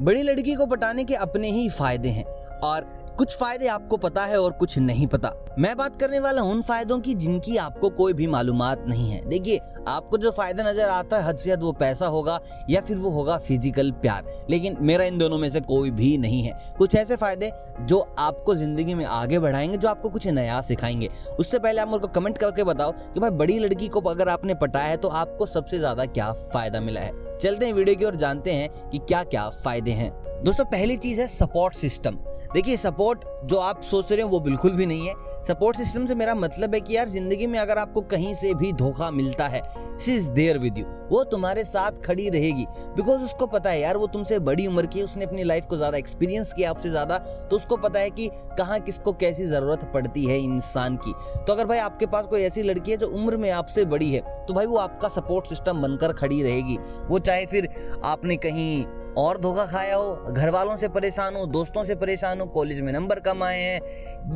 बड़ी लड़की को पटाने के अपने ही फ़ायदे हैं। और कुछ फ़ायदे आपको पता है और कुछ नहीं पता। मैं बात करने वाला हूँ उन फायदों की जिनकी आपको कोई भी मालूम नहीं है। देखिए, आपको जो फ़ायदा नज़र आता है, हद से हद वो पैसा होगा या फिर वो होगा फ़िज़िकल प्यार। लेकिन मेरा इन दोनों में से कोई भी नहीं है। कुछ ऐसे फ़ायदे जो आपको ज़िंदगी में आगे बढ़ाएँगे, जो आपको कुछ नया सिखाएँगे। उससे पहले आप मुझको कमेंट करके बताओ कि भाई, बड़ी लड़की को अगर आपने पटाया है तो आपको सबसे ज़्यादा क्या फ़ायदा मिला है? चलते हैं वीडियो की ओर, जानते हैं कि क्या क्या फ़ायदे हैं। दोस्तों, पहली चीज़ है सपोर्ट सिस्टम देखिए सपोर्ट जो आप सोच रहे हो वो बिल्कुल भी नहीं है। सपोर्ट सिस्टम से मेरा मतलब है कि यार, ज़िंदगी में अगर आपको कहीं से भी धोखा मिलता है she is there with you वो तुम्हारे साथ खड़ी रहेगी। बिकॉज़ उसको पता है यार, वो तुमसे बड़ी उम्र की है, उसने अपनी लाइफ को ज़्यादा एक्सपीरियंस किया आपसे ज़्यादा तो उसको पता है कि कहाँ किसको कैसी ज़रूरत पड़ती है इंसान की। तो अगर भाई आपके पास कोई ऐसी लड़की है जो उम्र में आपसे बड़ी है तो भाई वो आपका सपोर्ट सिस्टम बनकर खड़ी रहेगी। वो चाहे फिर आपने कहीं और धोखा खाया हो। घर वालों से परेशान हो, दोस्तों से परेशान हो, कॉलेज में नंबर कम आए हैं,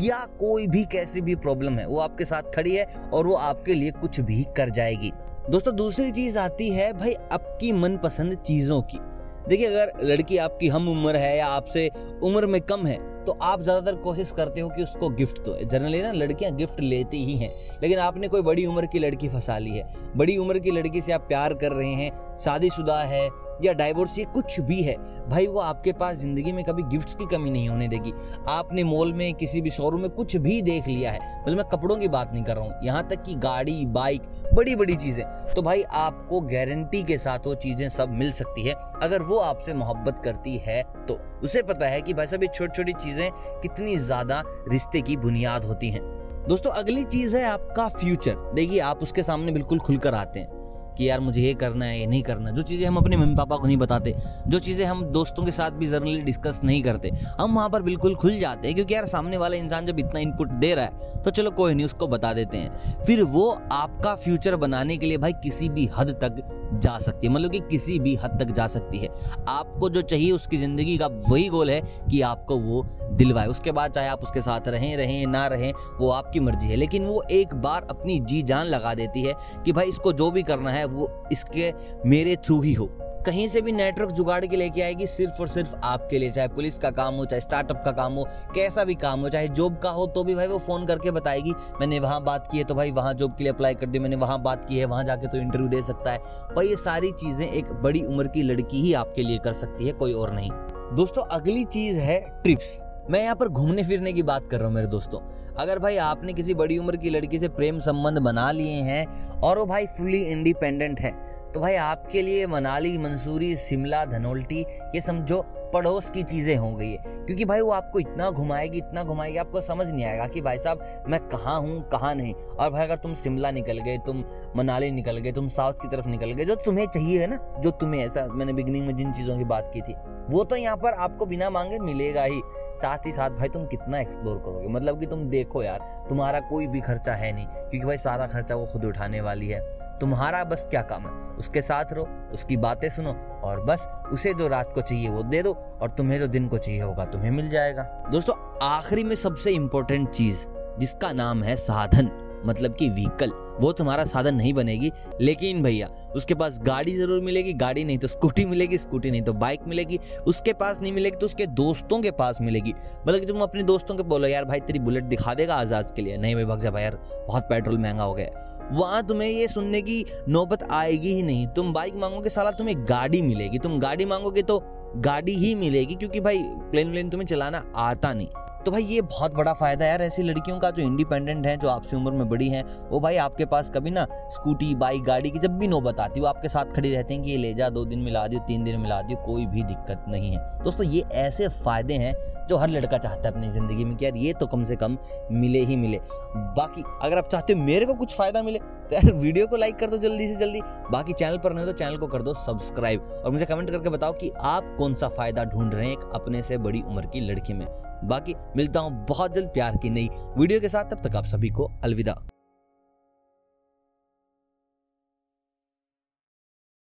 या कोई भी कैसी भी प्रॉब्लम है, वो आपके साथ खड़ी है और वो आपके लिए कुछ भी कर जाएगी। दोस्तों, दूसरी चीज़ आती है भाई, आपकी मनपसंद चीज़ों की। देखिए, अगर लड़की आपकी हम उम्र है या आपसे उम्र में कम है तो आप ज़्यादातर कोशिश करते हो कि उसको गिफ्ट दो। जनरली ना, लड़कियाँ गिफ्ट लेती ही हैं, लेकिन आपने कोई बड़ी उम्र की लड़की फंसा ली है। बड़ी उम्र की लड़की से आप प्यार कर रहे हैं, शादीशुदा है या डाइवोर्स ये कुछ भी है। भाई, वो आपके पास ज़िंदगी में कभी गिफ्ट्स की कमी नहीं होने देगी। आपने मॉल में, किसी भी शोरूम में कुछ भी देख लिया है। मतलब मैं कपड़ों की बात नहीं कर रहा हूँ। यहाँ तक कि गाड़ी बाइक बड़ी बड़ी चीज़ें। तो भाई, आपको गारंटी के साथ वो चीज़ें सब मिल सकती है। अगर वो आपसे मोहब्बत करती है तो उसे पता है कि भाई साहब, ये छोटी छोटी चीज़ें कितनी ज़्यादा रिश्ते की बुनियाद होती हैं। दोस्तों, अगली चीज़ है आपका फ्यूचर देखिए, आप उसके सामने बिल्कुल खुलकर आते हैं। कि यार मुझे ये करना है, ये नहीं करना जो चीज़ें हम अपने मम्मी पापा को नहीं बताते, जो चीज़ें हम दोस्तों के साथ भी जर्नली डिस्कस नहीं करते, हम वहाँ पर बिल्कुल खुल जाते हैं क्योंकि यार सामने वाला इंसान जब इतना इनपुट दे रहा है तो चलो कोई नहीं, उसको बता देते हैं। फिर वो आपका फ्यूचर बनाने के लिए भाई किसी भी हद तक जा सकती है मतलब कि किसी भी हद तक जा सकती है। आपको जो चाहिए उसकी ज़िंदगी का वही गोल है कि आपको वो दिलवाए। उसके बाद चाहे आप उसके साथ रहें रहें, ना रहें, वो आपकी मर्ज़ी है। लेकिन वो एक बार अपनी जी जान लगा देती है कि भाई इसको जो भी करना है वो इसके मेरे थ्रू ही हो। कहीं से भी नेटवर्क जुगाड़ के लेके आएगी, सिर्फ़ और सिर्फ़ आपके लिए, चाहे पुलिस का काम हो, चाहे स्टार्टअप का काम हो, कैसा भी काम हो, चाहे जॉब का हो तो भी भाई वो फ़ोन करके बताएगी, मैंने वहाँ बात की है तो भाई वहाँ जॉब के लिए अप्लाई कर दी, मैंने वहाँ बात की है, वहाँ जाके तो इंटरव्यू दे सकता है। भाई ये सारी चीज़ें एक बड़ी उम्र की लड़की ही आपके लिए कर सकती है, कोई और नहीं। दोस्तों, अगली चीज़ है ट्रिप्स मैं यहाँ पर घूमने फिरने की बात कर रहा हूँ मेरे दोस्तों। अगर भाई आपने किसी बड़ी उम्र की लड़की से प्रेम संबंध बना लिए हैं और वो भाई फुली इंडिपेंडेंट है तो भाई आपके लिए मनाली, मंसूरी, शिमला, धनोल्टी, ये समझो पड़ोस की चीज़ें हो गई है। क्योंकि भाई वो आपको इतना घुमाएगी इतना घुमाएगी, आपको समझ नहीं आएगा कि भाई साहब, मैं कहाँ हूँ, कहाँ नहीं। और भाई अगर तुम शिमला निकल गए, तुम मनाली निकल गए, तुम साउथ की तरफ़ निकल गए, जो तुम्हें चाहिए है ना, जो तुम्हें ऐसा मैंने बिगनिंग में जिन चीज़ों की बात की थी, वो तो यहाँ पर आपको बिना मांगे मिलेगा ही। साथ ही साथ भाई तुम कितना एक्सप्लोर करोगे? मतलब कि तुम देखो यार, तुम्हारा कोई भी खर्चा है नहीं, क्योंकि भाई सारा खर्चा वो खुद उठाने वाली है। तुम्हारा बस क्या काम है? उसके साथ रहो उसकी बातें सुनो और बस उसे जो रात को चाहिए वो दे दो और तुम्हें जो दिन को चाहिए होगा तुम्हें मिल जाएगा। दोस्तों, आखिरी में सबसे इम्पोर्टेंट चीज़ जिसका नाम है साधन। मतलब कि व्हीकल वो तुम्हारा साधन नहीं बनेगी। लेकिन भैया, उसके पास गाड़ी ज़रूर मिलेगी, गाड़ी नहीं तो स्कूटी मिलेगी स्कूटी नहीं तो बाइक मिलेगी। उसके पास नहीं मिलेगी तो उसके दोस्तों के पास मिलेगी। मतलब कि तुम अपने दोस्तों के बोलो, यार भाई, तेरी बुलेट दिखा देगा आज़ाद के लिए। नहीं भाई, भग जा भाई, यार, बहुत पेट्रोल महँगा हो गया वहाँ तुम्हें ये सुनने की नौबत आएगी ही नहीं। तुम बाइक मांगोगे, साला तुम्हें गाड़ी मिलेगी। तुम गाड़ी मांगोगे तो गाड़ी ही मिलेगी, क्योंकि भाई प्लेन व्लेन तुम्हें चलाना आता नहीं। तो भाई ये बहुत बड़ा फ़ायदा है यार, ऐसी लड़कियों का जो इंडिपेंडेंट है, जो आपसे उम्र में बड़ी हैं, वो भाई आपके पास कभी ना स्कूटी बाइक गाड़ी की जब भी नौबत आती है, वो आपके साथ खड़ी रहते हैं कि ये ले जा, दो दिन मिला दियो, तीन दिन मिला दियो, कोई भी दिक्कत नहीं है। दोस्तों, ये ऐसे फ़ायदे हैं जो हर लड़का चाहता है अपनी ज़िंदगी में कि यार ये तो कम से कम मिले ही मिले। बाकी अगर आप चाहते हो मेरे को कुछ फ़ायदा मिले तो यार वीडियो को लाइक कर दो जल्दी से जल्दी। बाकी चैनल पर नहीं तो चैनल को कर दो सब्सक्राइब। और मुझे कमेंट करके बताओ कि आप कौन सा फ़ायदा ढूंढ रहे हैं एक अपने से बड़ी उम्र की लड़की में। बाकी मिलता हूँ बहुत जल्द प्यार की नई वीडियो के साथ। तब तक आप सभी को अलविदा।